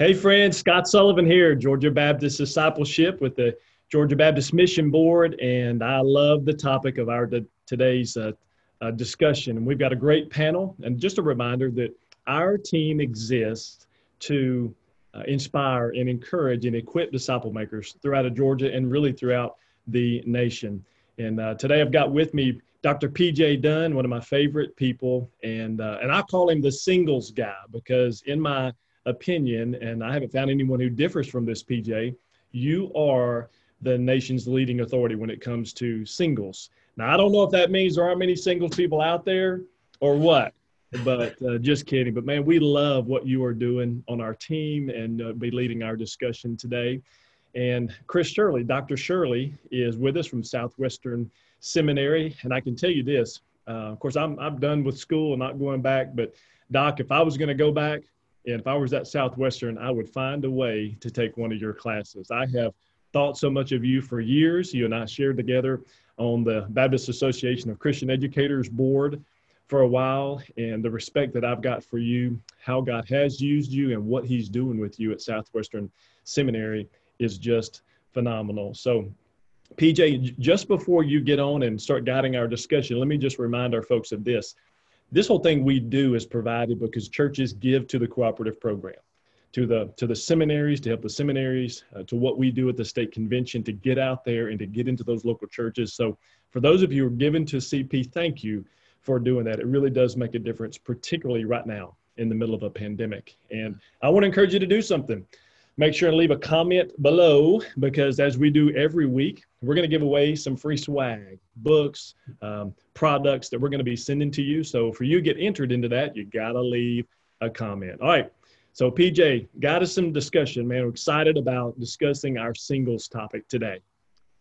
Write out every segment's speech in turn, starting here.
Hey, friends, Scott Sullivan here, Georgia Baptist Discipleship with the Georgia Baptist Mission Board, and I love the topic of our today's uh, uh, discussion. And we've got a great panel, and just a reminder that our team exists to uh, inspire and encourage and equip disciple makers throughout Georgia and really throughout the nation. And uh, today I've got with me Dr. PJ Dunn, one of my favorite people, and uh, and I call him the singles guy because in my opinion, and I haven't found anyone who differs from this, PJ, you are the nation's leading authority when it comes to singles. Now, I don't know if that means there aren't many singles people out there or what, but uh, just kidding. But man, we love what you are doing on our team and uh, be leading our discussion today. And Chris Shirley, Dr. Shirley, is with us from Southwestern Seminary. And I can tell you this uh, of course, I'm, I'm done with school and not going back, but Doc, if I was going to go back, if I was at Southwestern, I would find a way to take one of your classes. I have thought so much of you for years. You and I shared together on the Baptist Association of Christian Educators board for a while, and the respect that I've got for you, how God has used you, and what He's doing with you at Southwestern Seminary is just phenomenal. So, PJ, just before you get on and start guiding our discussion, let me just remind our folks of this this whole thing we do is provided because churches give to the cooperative program to the to the seminaries to help the seminaries uh, to what we do at the state convention to get out there and to get into those local churches. So for those of you who are given to cp thank you for doing that. It really does make a difference particularly right now in the middle of a pandemic. And i want to encourage you to do something Make sure and leave a comment below because as we do every week, we're going to give away some free swag, books, um, products that we're going to be sending to you. So for you to get entered into that, you got to leave a comment. All right. So PJ, got us some discussion, man. We're excited about discussing our singles topic today.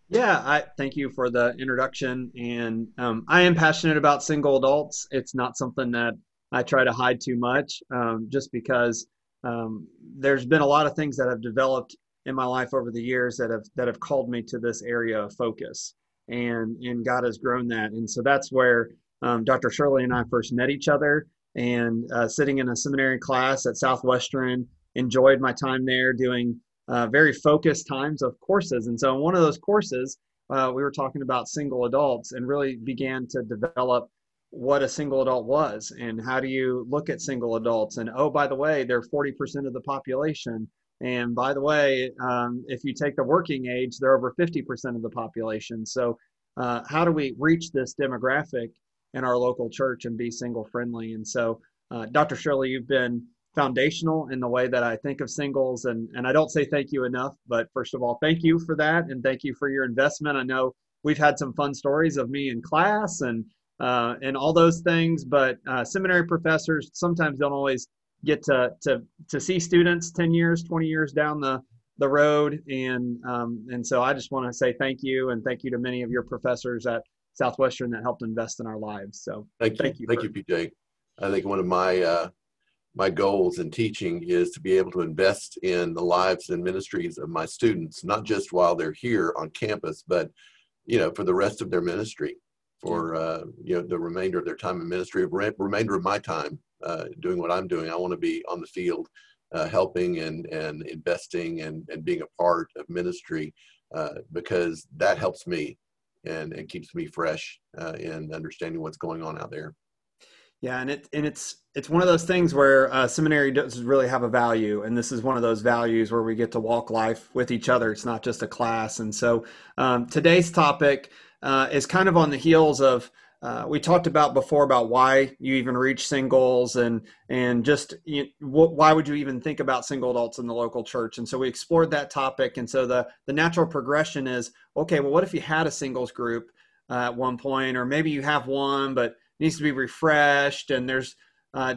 Yeah, I thank you for the introduction. And um, I am passionate about single adults. It's not something that I try to hide too much, um, just because um, there's been a lot of things that have developed in my life over the years that have that have called me to this area of focus. And and god has grown that. And so that's where um, dr shirley and i first met each other. And uh, sitting in a seminary class at southwestern enjoyed my time there doing uh, very focused times of courses. And so in one of those courses uh, we were talking about single adults and really began to develop what a single adult was and how do you look at single adults? And oh by the way they're 40% of the population. And by the way um, if you take the working age they're over 50% of the population. So uh, how do we reach this demographic in our local church and be single friendly? And so uh, dr shirley you've been foundational in the way that i think of singles. And, and i don't say thank you enough but first of all thank you for that. And thank you for your investment. I know we've had some fun stories of me in class and uh, and all those things. But uh, seminary professors sometimes don't always get to, to, to see students 10 years, 20 years down the, the road. And, um, and so I just want to say thank you and thank you to many of your professors at Southwestern that helped invest in our lives. So thank you. Thank you, thank you PJ. I think one of my, uh, my goals in teaching is to be able to invest in the lives and ministries of my students, not just while they're here on campus, but you know, for the rest of their ministry for uh, you know the remainder of their time in ministry, the remainder of my time uh, doing what I'm doing. I want to be on the field, uh, helping and and investing and and being a part of ministry uh, because that helps me and and keeps me fresh uh, in understanding what's going on out there. Yeah, and it and it's it's one of those things where uh, seminary does really have a value, and this is one of those values where we get to walk life with each other. It's not just a class, and so um, today's topic uh, is kind of on the heels of uh, we talked about before about why you even reach singles and and just you, wh- why would you even think about single adults in the local church? And so we explored that topic. And so the the natural progression is okay well what if you had a singles group uh, at one point? Or maybe you have one but needs to be refreshed and there's uh,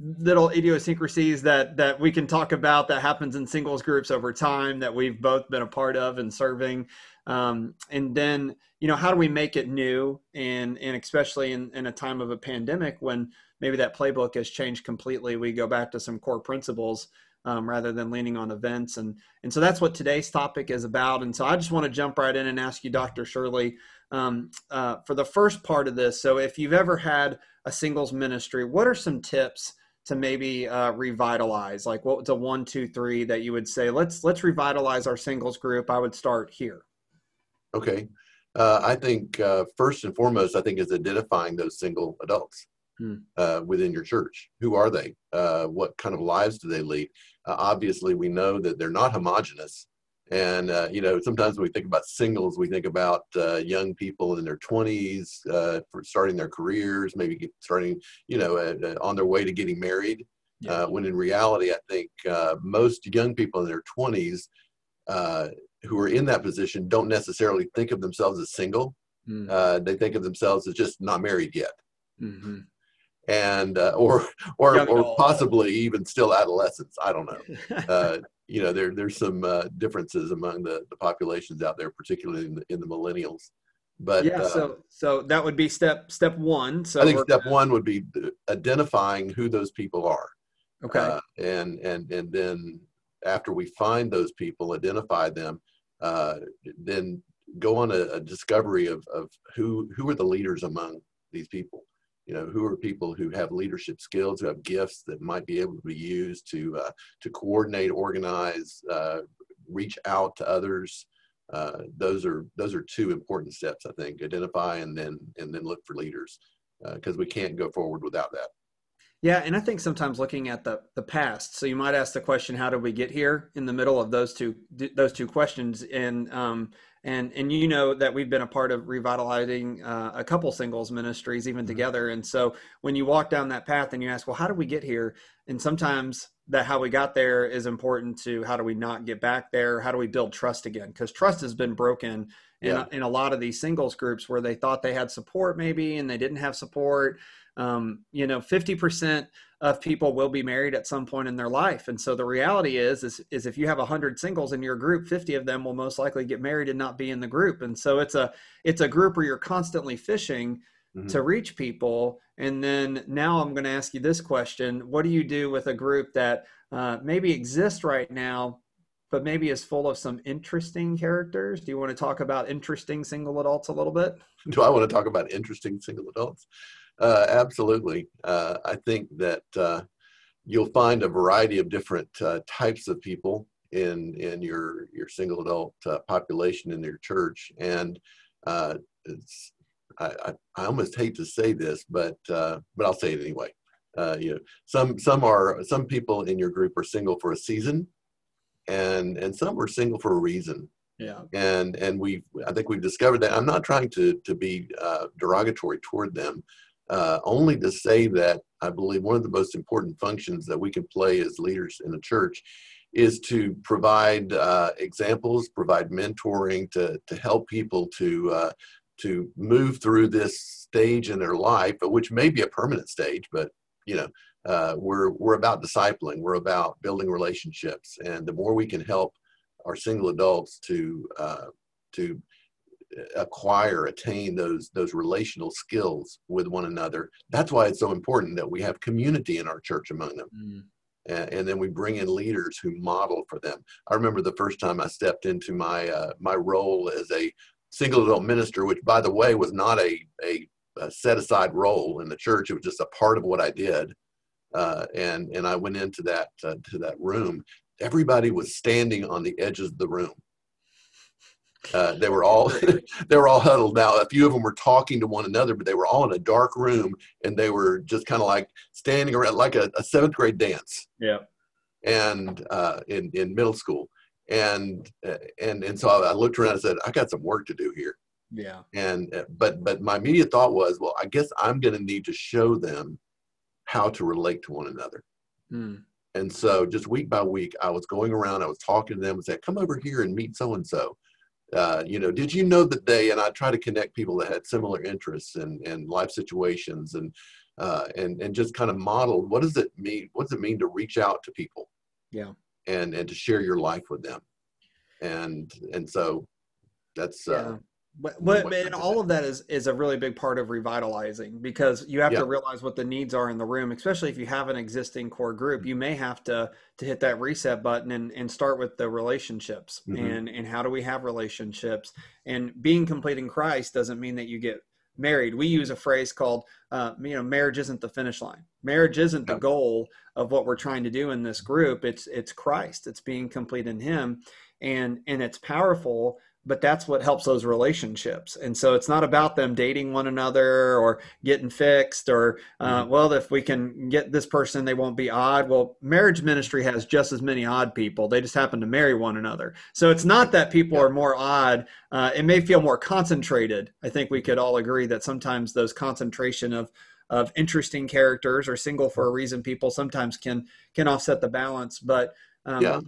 little idiosyncrasies that that we can talk about that happens in singles groups over time that we've both been a part of and serving. Um, and then you know how do we make it new and and especially in, in a time of a pandemic when maybe that playbook has changed completely we go back to some core principles um, rather than leaning on events. And and so that's what today's topic is about. And so i just want to jump right in and ask you dr shirley um, uh, for the first part of this. So if you've ever had a singles ministry what are some tips to maybe uh, revitalize? Like, what's a one, two, three that you would say? Let's let's revitalize our singles group. I would start here. Okay, uh, I think uh, first and foremost, I think is identifying those single adults hmm. uh, within your church. Who are they? Uh, what kind of lives do they lead? Uh, obviously, we know that they're not homogenous. And uh, you know, sometimes when we think about singles, we think about young people in their 20s, for starting their careers, maybe starting, you know, on their way to getting married. Yeah. when in reality, I think most young people in their 20s who are in that position don't necessarily think of themselves as single. Mm. Uh, they think of themselves as just not married yet, mm-hmm. and uh, or or or possibly even still adolescents. I don't know. uh, you know, there there's some uh, differences among the, the populations out there, particularly in the, in the millennials. But yeah, so uh, so that would be step step one. So I think step one would be identifying who those people are. Okay. Uh, and and and then after we find those people, identify them, uh, then go on a, a, discovery of, of who who are the leaders among these people you know who are people who have leadership skills who have gifts that might be able to be used to uh, to coordinate organize uh, reach out to others. Uh, those are those are two important steps i think identify and then and then look for leaders because uh, we can't go forward without that yeah, and I think sometimes looking at the the past. So you might ask the question, "How did we get here?" In the middle of those two those two questions, and um, and and you know that we've been a part of revitalizing uh, a couple singles ministries even mm-hmm. together. And so when you walk down that path and you ask, "Well, how did we get here?" And sometimes that how we got there is important to how do we not get back there? How do we build trust again? Because trust has been broken yeah. in, in a lot of these singles groups where they thought they had support maybe and they didn't have support um, you know 50% of people will be married at some point in their life and so the reality is is, is if you have 100 singles in your group 50 of them will most likely get married and not be in the group and so it's a it's a group where you're constantly fishing mm-hmm. to reach people and then now i'm going to ask you this question what do you do with a group that uh, maybe exists right now but maybe is full of some interesting characters. Do you want to talk about interesting single adults a little bit? Do I want to talk about interesting single adults? Uh, absolutely. Uh, I think that uh, you'll find a variety of different uh, types of people in in your your single adult uh, population in your church, and uh, it's I, I, I, almost hate to say this, but but I'll say it anyway. you know, some some are some people in your group are single for a season, and and some are single for a reason. Yeah. And and we I think we've discovered that I'm not trying to to be derogatory toward them uh, only to say that I believe one of the most important functions that we can play as leaders in a church is to provide uh, examples, provide mentoring to, to help people to, uh, to move through this stage in their life, which may be a permanent stage, but you know, uh, we're, we're about discipling, we're about building relationships. And the more we can help our single adults to, uh, to acquire attain those those relational skills with one another. That's why it's so important that we have community in our church among them. Mm. and, and, then we bring in leaders who model for them. I remember the first time i stepped into my uh, my role as a single adult minister which by the way was not a, a, a set aside role in the church. It was just a part of what i did. Uh, and and i went into that uh, to that room. Everybody was standing on the edges of the room uh, they were all they were all huddled. Now, a few of them were talking to one another, but they were all in a dark room, and they were just kind of like standing around like a, a, seventh grade dance. Yeah. And uh, in in middle school, and uh, and and so I looked around and said, I got some work to do here. Yeah. And uh, but but my immediate thought was, well, I guess I'm going to need to show them how to relate to one another. Mm. And so just week by week, I was going around, I was talking to them and saying, come over here and meet so and so uh, you know, did you know that they, and I try to connect people that had similar interests and, and life situations and, uh, and, and just kind of modeled what does it mean? What does it mean to reach out to people? Yeah. And, and to share your life with them. And, and so that's, uh, yeah. But, but and all of that is is a really big part of revitalizing because you have yeah. to realize what the needs are in the room, especially if you have an existing core group. Mm-hmm. You may have to to hit that reset button and, and start with the relationships mm-hmm. and and how do we have relationships and being complete in Christ doesn't mean that you get married, we use a phrase called, uh, you know, marriage isn't the finish line. Marriage isn't the goal of what we're trying to do in this group. It's it's Christ. It's being complete in Him, and and it's powerful but that's what helps those relationships. And so it's not about them dating one another or getting fixed or uh, mm-hmm. well if we can get this person they won't be odd. Well marriage ministry has just as many odd people. They just happen to marry one another. So it's not that people are more odd. Uh, it may feel more concentrated. I think we could all agree that sometimes those concentration of of interesting characters or single for a reason people sometimes can can offset the balance. But um, yeah.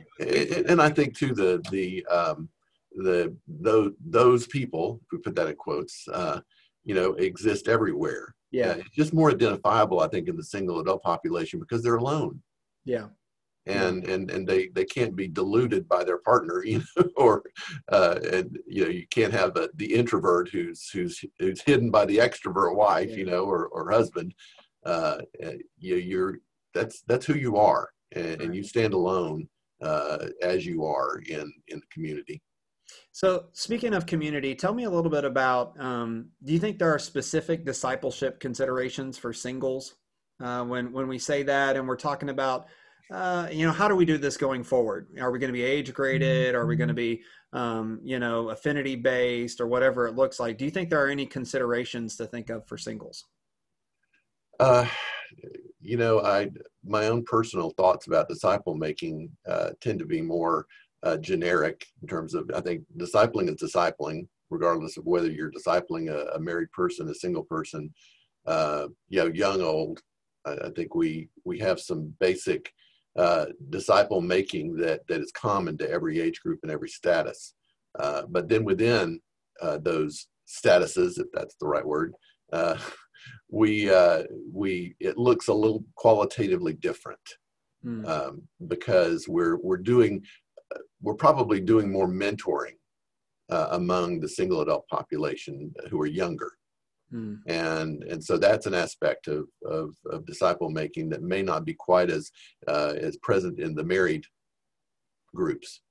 And i think too the the um, the those those people, if we put that in quotes, uh, you know, exist everywhere. Yeah, uh, it's just more identifiable, I think, in the single adult population because they're alone. Yeah, and and and they they can't be deluded by their partner, you know, or uh, and you know you can't have the the introvert who's who's who's hidden by the extrovert wife, yeah. you know, or or husband. Uh, you you're that's that's who you are, and, right. and you stand alone uh, as you are in in the community. So, speaking of community, tell me a little bit about um, do you think there are specific discipleship considerations for singles uh, when, when we say that and we're talking about, uh, you know, how do we do this going forward? Are we going to be age graded? Are we going to be, um, you know, affinity based or whatever it looks like? Do you think there are any considerations to think of for singles? Uh, you know, I my own personal thoughts about disciple making uh, tend to be more uh, generic in terms of I think discipling is discipling, regardless of whether you're discipling a, a married person, a single person, uh, you know, young, old. I, I, think we we have some basic uh, disciple making that that is common to every age group and every status. Uh, but then within uh, those statuses, if that's the right word, uh, we we it looks a little qualitatively different. Mm. Um, because we're we're doing we're probably doing more mentoring uh, among the single adult population who are younger. Mm. And, and so that's an aspect of, of, of, disciple making that may not be quite as, uh, as present in the married groups.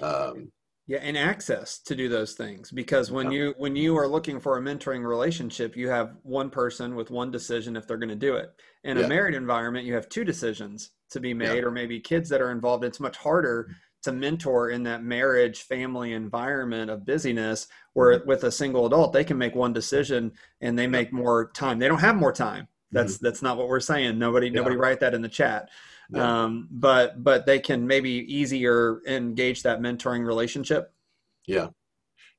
Um, yeah, and access to do those things because when you when you are looking for a mentoring relationship, you have one person with one decision if they're going to do it. In yeah. a married environment, you have two decisions to be made, yeah. or maybe kids that are involved. It's much harder to mentor in that marriage family environment of busyness where mm-hmm. with a single adult they can make one decision and they make more time they don't have more time that's mm-hmm. that's not what we're saying nobody yeah. nobody write that in the chat yeah. um, but but they can maybe easier engage that mentoring relationship yeah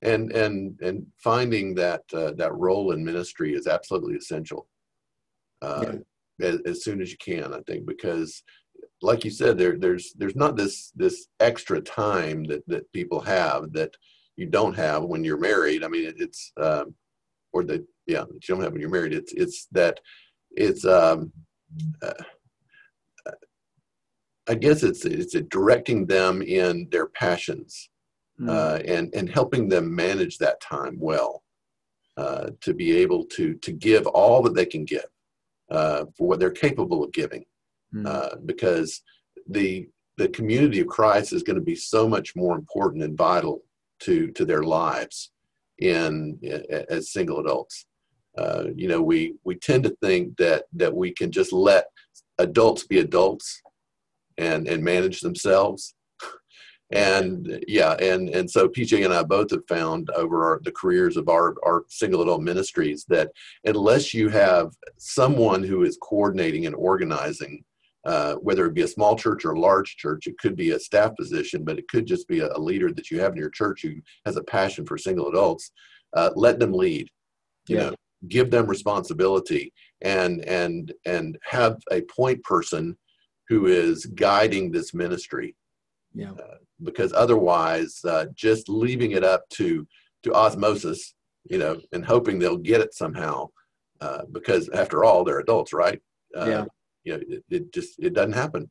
and and and finding that uh, that role in ministry is absolutely essential uh, yeah. as, as soon as you can i think because like you said, there there's there's not this this extra time that that people have that you don't have when you're married. I mean, it, it's um, or that yeah, that you don't have when you're married. It's it's that it's um, uh, I guess it's it's directing them in their passions mm. uh, and and helping them manage that time well uh, to be able to to give all that they can give uh, for what they're capable of giving mm. uh, because the the community of Christ is going to be so much more important and vital to to their lives in as single adults. Uh, you know, we we tend to think that that we can just let adults be adults and and manage themselves. And yeah, and and so PJ and I both have found over our, the careers of our our single adult ministries that unless you have someone who is coordinating and organizing uh, whether it be a small church or a large church, it could be a staff position, but it could just be a, a leader that you have in your church who has a passion for single adults. Uh, let them lead. You yeah. know, give them responsibility and and and have a point person who is guiding this ministry. Yeah. Uh, because otherwise, uh, just leaving it up to to osmosis, you know, and hoping they'll get it somehow, uh, because after all, they're adults, right? Yeah you know, it, it just it doesn't happen.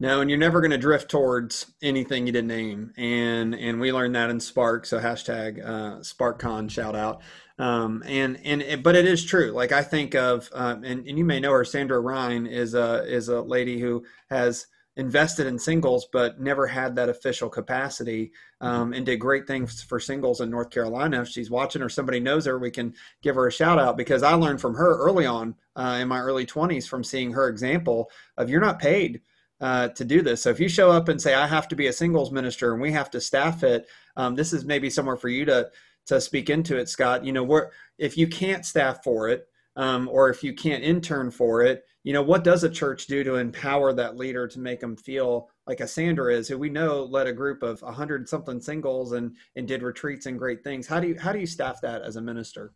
No, and you're never going to drift towards anything you didn't name, and and we learned that in Spark. So hashtag uh, SparkCon shout out. Um, and and it, but it is true. Like I think of, uh, and, and you may know her, Sandra Rhine is a is a lady who has invested in singles but never had that official capacity um, and did great things for singles in North Carolina. If she's watching or somebody knows her, we can give her a shout out because I learned from her early on uh, in my early 20s from seeing her example of you're not paid uh, to do this. So if you show up and say, I have to be a singles minister and we have to staff it, um, this is maybe somewhere for you to to speak into it, Scott. You know, if you can't staff for it, um, or if you can't intern for it, you know, what does a church do to empower that leader to make them feel like a Sandra is, who we know led a group of a hundred something singles and and did retreats and great things. How do you how do you staff that as a minister?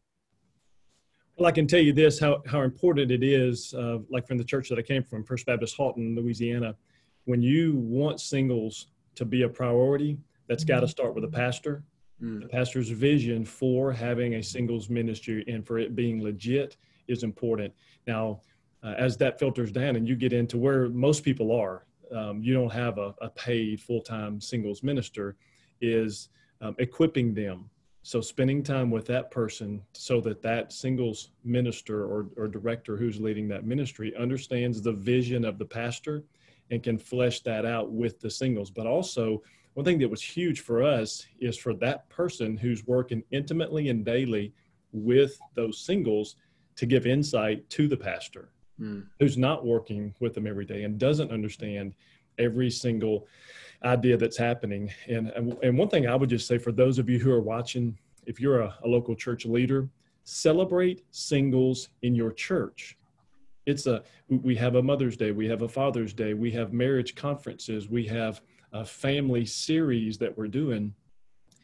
Well, I can tell you this: how how important it is. Uh, like from the church that I came from, First Baptist Haughton, Louisiana, when you want singles to be a priority, that's got to start with a pastor Mm. The pastor's vision for having a singles ministry and for it being legit is important. Now, uh, as that filters down and you get into where most people are, um, you don't have a, a paid full-time singles minister, is um, equipping them. So spending time with that person so that that singles minister or, or director who's leading that ministry understands the vision of the pastor and can flesh that out with the singles, but also one thing that was huge for us is for that person who's working intimately and daily with those singles to give insight to the pastor mm. who's not working with them every day and doesn't understand every single idea that's happening. And, and, one thing I would just say for those of you who are watching, if you're a, a local church leader, celebrate singles in your church. It's a, we have a Mother's Day, we have a Father's Day, we have marriage conferences, we have a family series that we're doing,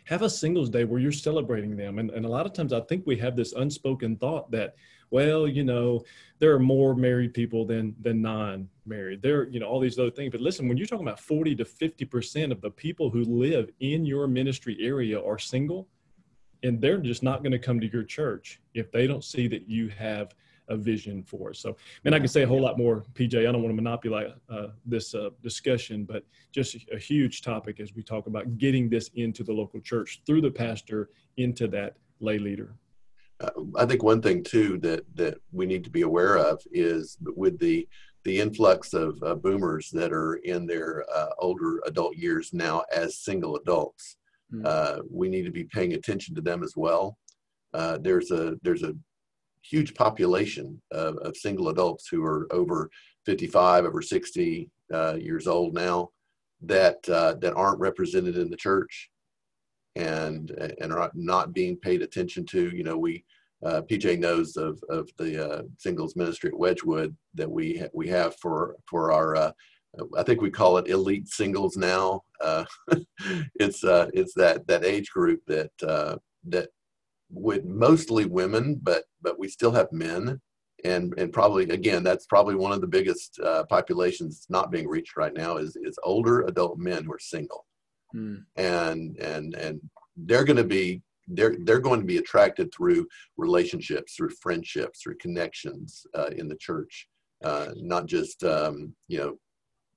have a singles day where you're celebrating them. And, and a lot of times I think we have this unspoken thought that, well, you know, there are more married people than than non-married. There, you know, all these other things. But listen, when you're talking about 40 to 50% of the people who live in your ministry area are single, and they're just not going to come to your church if they don't see that you have a vision for. So, man, I can say a whole lot more, PJ. I don't want to monopolize uh, this uh, discussion, but just a huge topic as we talk about getting this into the local church through the pastor into that lay leader. Uh, I think one thing too that that we need to be aware of is with the the influx of uh, boomers that are in their uh, older adult years now as single adults. Mm. we need to be paying attention to them as well. there's a there's a huge population of, of single adults who are over 55, over 60 uh, years old now that uh, that aren't represented in the church and and are not being paid attention to. You know, we uh, PJ knows of of the uh, singles ministry at Wedgwood that we ha- we have for for our. Uh, I think we call it elite singles now. Uh, it's it's that that age group that that with mostly women, but but we still have men, and and probably again that's probably one of the biggest uh, populations not being reached right now is is older adult men who are single, mm. and and and they're going to be they're they're going to be attracted through relationships, through friendships, through connections uh, in the church, uh, not just um, you know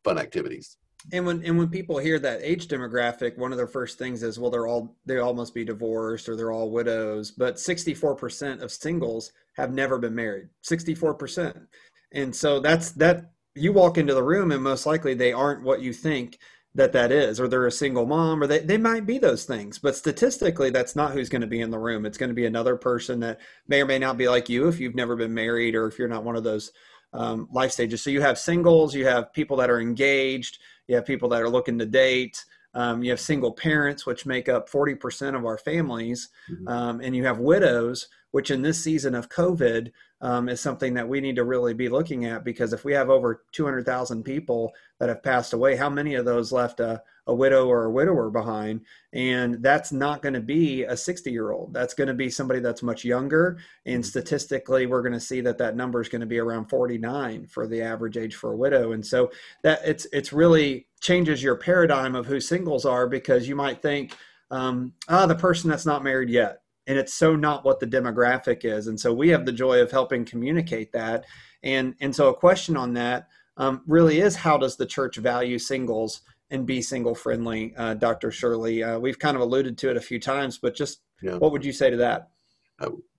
fun activities and when and when people hear that age demographic, one of their first things is, well, they're all they all must be divorced or they're all widows. But 64% of singles have never been married. 64%. And so that's that you walk into the room and most likely they aren't what you think that that is or they're a single mom or they, they might be those things but statistically that's not who's going to be in the room it's going to be another person that may or may not be like you if you've never been married or if you're not one of those um, life stages so you have singles you have people that are engaged you have people that are looking to date. Um, you have single parents, which make up 40% of our families. Mm-hmm. Um, and you have widows, which in this season of COVID um, is something that we need to really be looking at because if we have over 200,000 people that have passed away, how many of those left a, a widow or a widower behind. And that's not going to be a 60 year old. That's going to be somebody that's much younger. And mm-hmm. statistically, we're going to see that that number is going to be around 49 for the average age for a widow. And so that it's, it's really changes your paradigm of who singles are because you might think, um, ah, the person that's not married yet. And it's so not what the demographic is. And so we have the joy of helping communicate that. And, and so a question on that um, really is how does the church value singles and be single friendly, uh, Dr. Shirley. Uh, we've kind of alluded to it a few times, but just yeah. what would you say to that?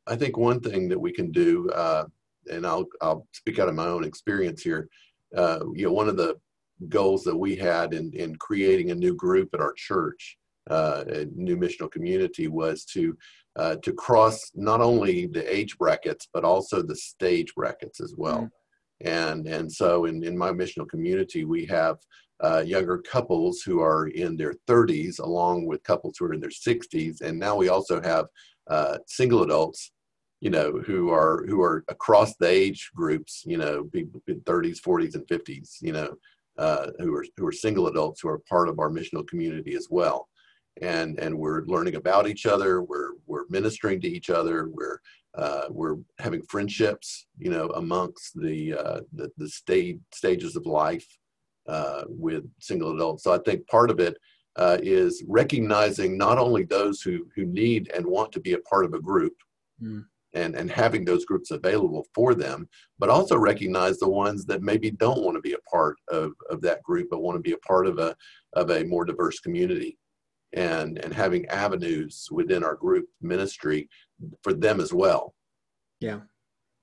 I think one thing that we can do, uh, and I'll I'll speak out of my own experience here. Uh, you know, one of the goals that we had in, in creating a new group at our church, uh, a new missional community, was to uh, to cross not only the age brackets but also the stage brackets as well. Mm-hmm. And and so in in my missional community, we have uh, younger couples who are in their 30s, along with couples who are in their 60s, and now we also have uh, single adults you know, who are who are across the age groups, you know, people in 30s, 40s, and 50s, you know, uh, who are who are single adults who are part of our missional community as well, and and we're learning about each other. We're we're ministering to each other. We're uh, we're having friendships, you know, amongst the uh, the, the stage stages of life uh, with single adults. So I think part of it uh, is recognizing not only those who who need and want to be a part of a group. Mm and, and having those groups available for them, but also recognize the ones that maybe don't want to be a part of, of that group, but want to be a part of a, of a more diverse community and, and having avenues within our group ministry for them as well. Yeah.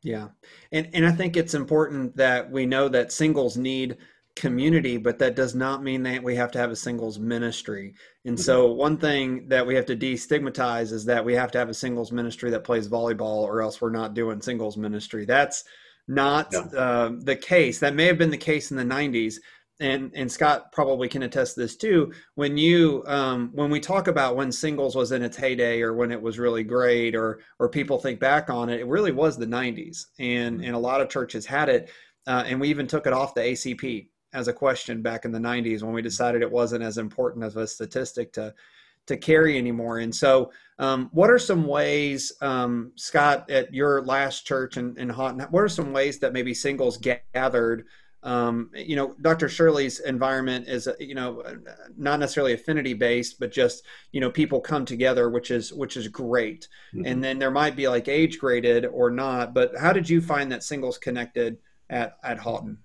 Yeah. And, and I think it's important that we know that singles need community, but that does not mean that we have to have a singles ministry. And mm-hmm. so, one thing that we have to destigmatize is that we have to have a singles ministry that plays volleyball, or else we're not doing singles ministry. That's not yeah. uh, the case. That may have been the case in the 90s. And, and Scott probably can attest this too. When you um, when we talk about when singles was in its heyday or when it was really great or or people think back on it, it really was the 90s, and mm-hmm. and a lot of churches had it, uh, and we even took it off the ACP as a question back in the 90s when we decided it wasn't as important of a statistic to to carry anymore. And so, um, what are some ways, um, Scott, at your last church in, in Haughton, what are some ways that maybe singles gathered? Um, you know, Dr. Shirley's environment is, you know, not necessarily affinity based, but just, you know, people come together, which is, which is great. Mm-hmm. And then there might be like age graded or not, but how did you find that singles connected at, at Haughton?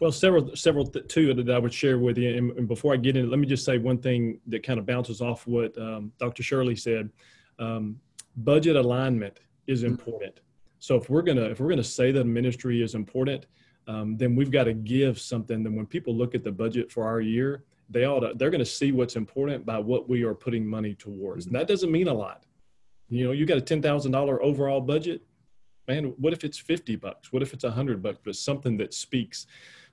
Well, several, several th- too that I would share with you. And, and, before I get in, let me just say one thing that kind of bounces off what um, Dr. Shirley said. Um, budget alignment is mm-hmm. important. So if we're gonna if we're gonna say that ministry is important, um, then we've got to give something. Then when people look at the budget for our year, they ought to they're going to see what's important by what we are putting money towards. And that doesn't mean a lot. You know, you got a ten thousand dollar overall budget. Man, what if it's fifty bucks? What if it's a hundred bucks? But something that speaks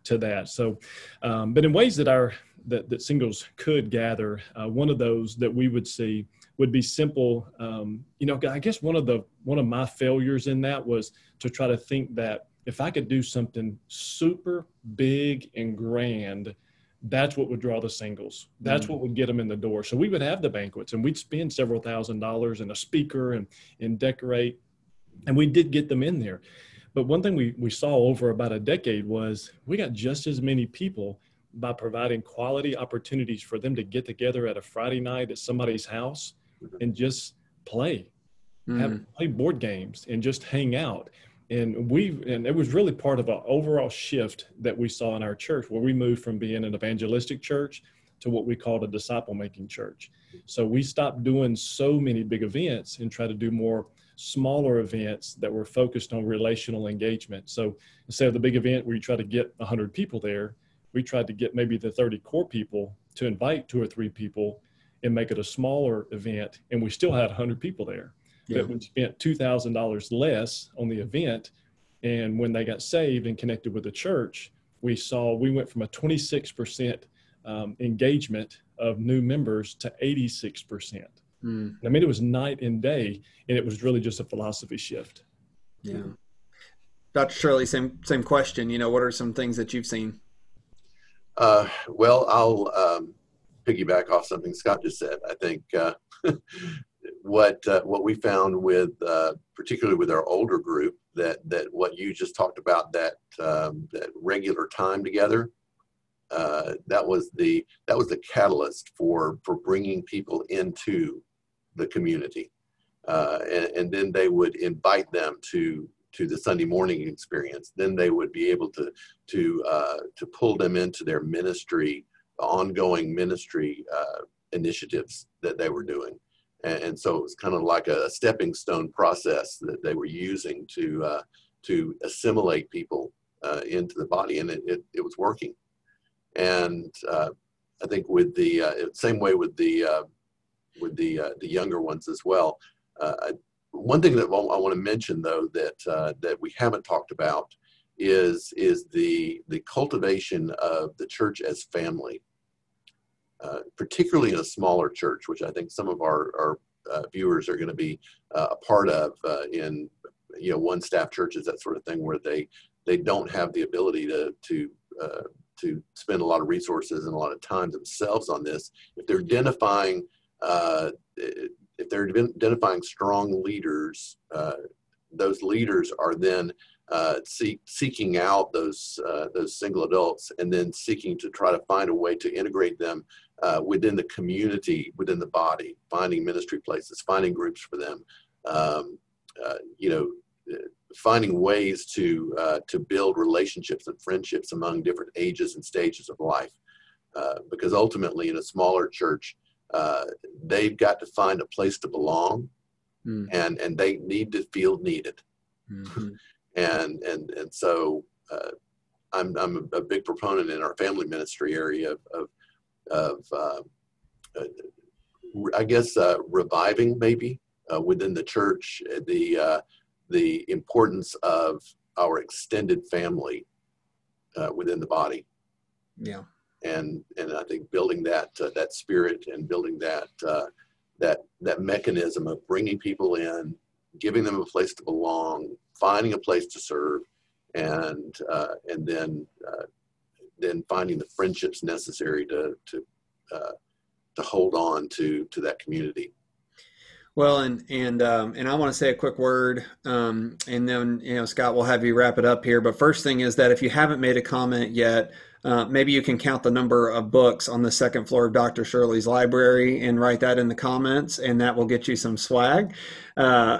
to that. So, um, but in ways that our that, that singles could gather, uh, one of those that we would see would be simple. Um, you know, I guess one of the one of my failures in that was to try to think that if I could do something super big and grand, that's what would draw the singles. That's mm what would get them in the door. So we would have the banquets and we'd spend several thousand dollars and a speaker and and decorate, and we did get them in there. But one thing we, we saw over about a decade was we got just as many people by providing quality opportunities for them to get together at a Friday night at somebody's house and just play, mm. have play board games and just hang out. And we and it was really part of an overall shift that we saw in our church where we moved from being an evangelistic church to what we called a disciple making church. So we stopped doing so many big events and try to do more smaller events that were focused on relational engagement. So instead of the big event where you try to get 100 people there, we tried to get maybe the 30 core people to invite two or three people and make it a smaller event. And we still had 100 people there. Yeah. But we spent $2,000 less on the event. And when they got saved and connected with the church, we saw we went from a 26% um, engagement of new members to 86%. Mm. I mean, it was night and day, and it was really just a philosophy shift. Yeah. Dr. Shirley, same same question. You know, what are some things that you've seen? Uh, well, I'll um, piggyback off something Scott just said. I think uh, what uh, what we found with, uh, particularly with our older group, that that what you just talked about that um, that regular time together uh, that was the that was the catalyst for for bringing people into the community, uh, and, and, then they would invite them to to the Sunday morning experience. Then they would be able to to uh, to pull them into their ministry, ongoing ministry uh, initiatives that they were doing, and, and so it was kind of like a stepping stone process that they were using to uh, to assimilate people uh, into the body, and it, it, it was working. And uh, I think with the same way with the with the uh, the younger ones as well. Uh, one thing that I want to mention though that that we haven't talked about is is the the cultivation of the church as family, particularly in a smaller church, which I think some of our, our uh, viewers are going to be uh, a part of uh, in you know one staff churches that sort of thing where they they don't have the ability to to to spend a lot of resources and a lot of time themselves on this if they're identifying uh, if they're identifying strong leaders uh, those leaders are then uh, seek, seeking out those those single adults and then seeking to try to find a way to integrate them uh, within the community, within the body, finding ministry places, finding groups for them, um, uh, you know, finding ways to uh, to build relationships and friendships among different ages and stages of life. Uh, because ultimately, in a smaller church, uh, they've got to find a place to belong, mm. and and they need to feel needed. Mm-hmm. and and and so. Uh, I'm, I'm a big proponent in our family ministry area of, of of uh, uh, I guess uh, reviving maybe uh, within the church the uh, the importance of our extended family uh, within the body. Yeah, and and I think building that uh, that spirit and building that uh, that that mechanism of bringing people in, giving them a place to belong, finding a place to serve, and uh, and then then finding the friendships necessary to to uh, to hold on to to that community. Well, and and um, and I want to say a quick word, um, and then you know Scott will have you wrap it up here. But first thing is that if you haven't made a comment yet, uh, maybe you can count the number of books on the second floor of Dr. Shirley's library and write that in the comments, and that will get you some swag. Uh,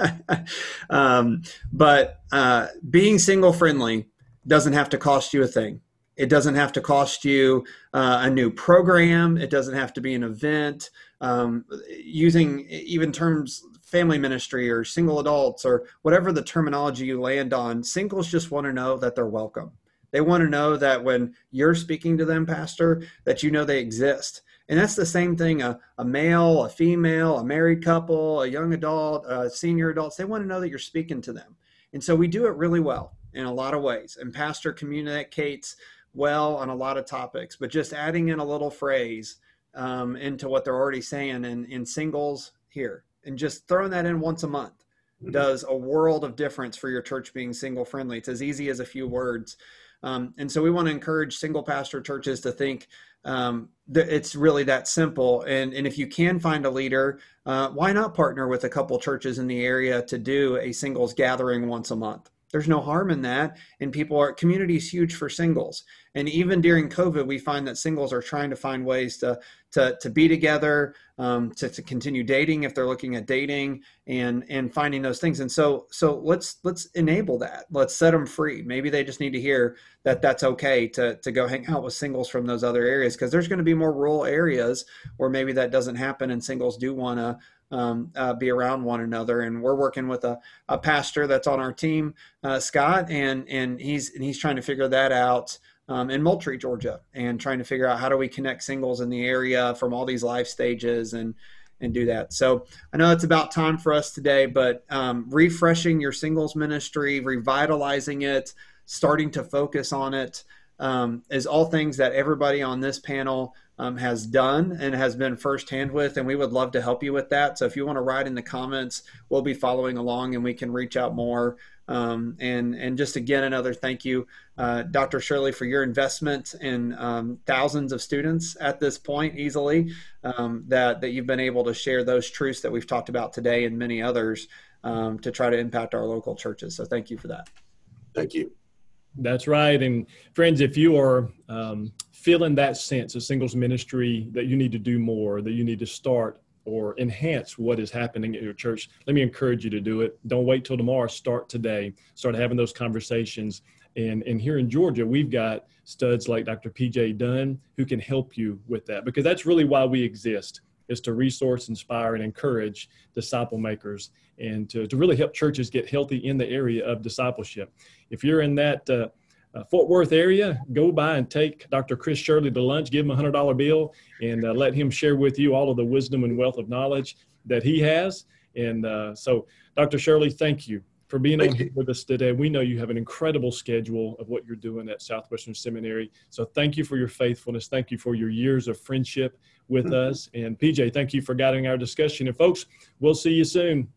um, but uh, being single friendly doesn't have to cost you a thing. It doesn't have to cost you uh, a new program. It doesn't have to be an event. Um, using even terms family ministry or single adults or whatever the terminology you land on, singles just want to know that they're welcome. They want to know that when you're speaking to them, Pastor, that you know they exist. And that's the same thing a, a male, a female, a married couple, a young adult, a senior adults, they want to know that you're speaking to them. And so we do it really well in a lot of ways. And Pastor communicates well on a lot of topics, but just adding in a little phrase um, into what they're already saying in, in singles here and just throwing that in once a month mm-hmm. does a world of difference for your church being single friendly. It's as easy as a few words. Um, and so we want to encourage single pastor churches to think um, that it's really that simple. And, and if you can find a leader, uh, why not partner with a couple churches in the area to do a singles gathering once a month? There's no harm in that and people are community is huge for singles. And even during covid we find that singles are trying to find ways to to, to be together um, to, to continue dating if they're looking at dating and and finding those things. And so so let's let's enable that. Let's set them free. Maybe they just need to hear that that's okay to to go hang out with singles from those other areas because there's going to be more rural areas where maybe that doesn't happen and singles do want to um, uh, be around one another. And we're working with a, a pastor that's on our team, uh, Scott, and and he's and he's trying to figure that out. Um, in Moultrie, Georgia, and trying to figure out how do we connect singles in the area from all these life stages and and do that. So I know it's about time for us today, but um, refreshing your singles ministry, revitalizing it, starting to focus on it um, is all things that everybody on this panel um, has done and has been firsthand with, and we would love to help you with that. So if you want to write in the comments, we'll be following along, and we can reach out more. Um, and and just again another thank you, uh, Dr. Shirley, for your investment in um, thousands of students at this point, easily um, that that you've been able to share those truths that we've talked about today and many others um, to try to impact our local churches. So thank you for that. Thank you. That's right. And friends, if you are um, feeling that sense of singles ministry that you need to do more, that you need to start or enhance what is happening at your church, let me encourage you to do it. Don't wait till tomorrow. Start today. Start having those conversations. And, and here in Georgia, we've got studs like Dr. PJ Dunn who can help you with that because that's really why we exist is to resource, inspire, and encourage disciple makers and to, to really help churches get healthy in the area of discipleship. If you're in that uh, uh, Fort Worth area, go by and take Dr. Chris Shirley to lunch, give him a hundred dollar bill, and uh, let him share with you all of the wisdom and wealth of knowledge that he has. And uh, so, Dr. Shirley, thank you for being Thank on here with us today. We know you have an incredible schedule of what you're doing at Southwestern Seminary. So thank you for your faithfulness. Thank you for your years of friendship with Mhm. us. And PJ, thank you for guiding our discussion. And folks, we'll see you soon.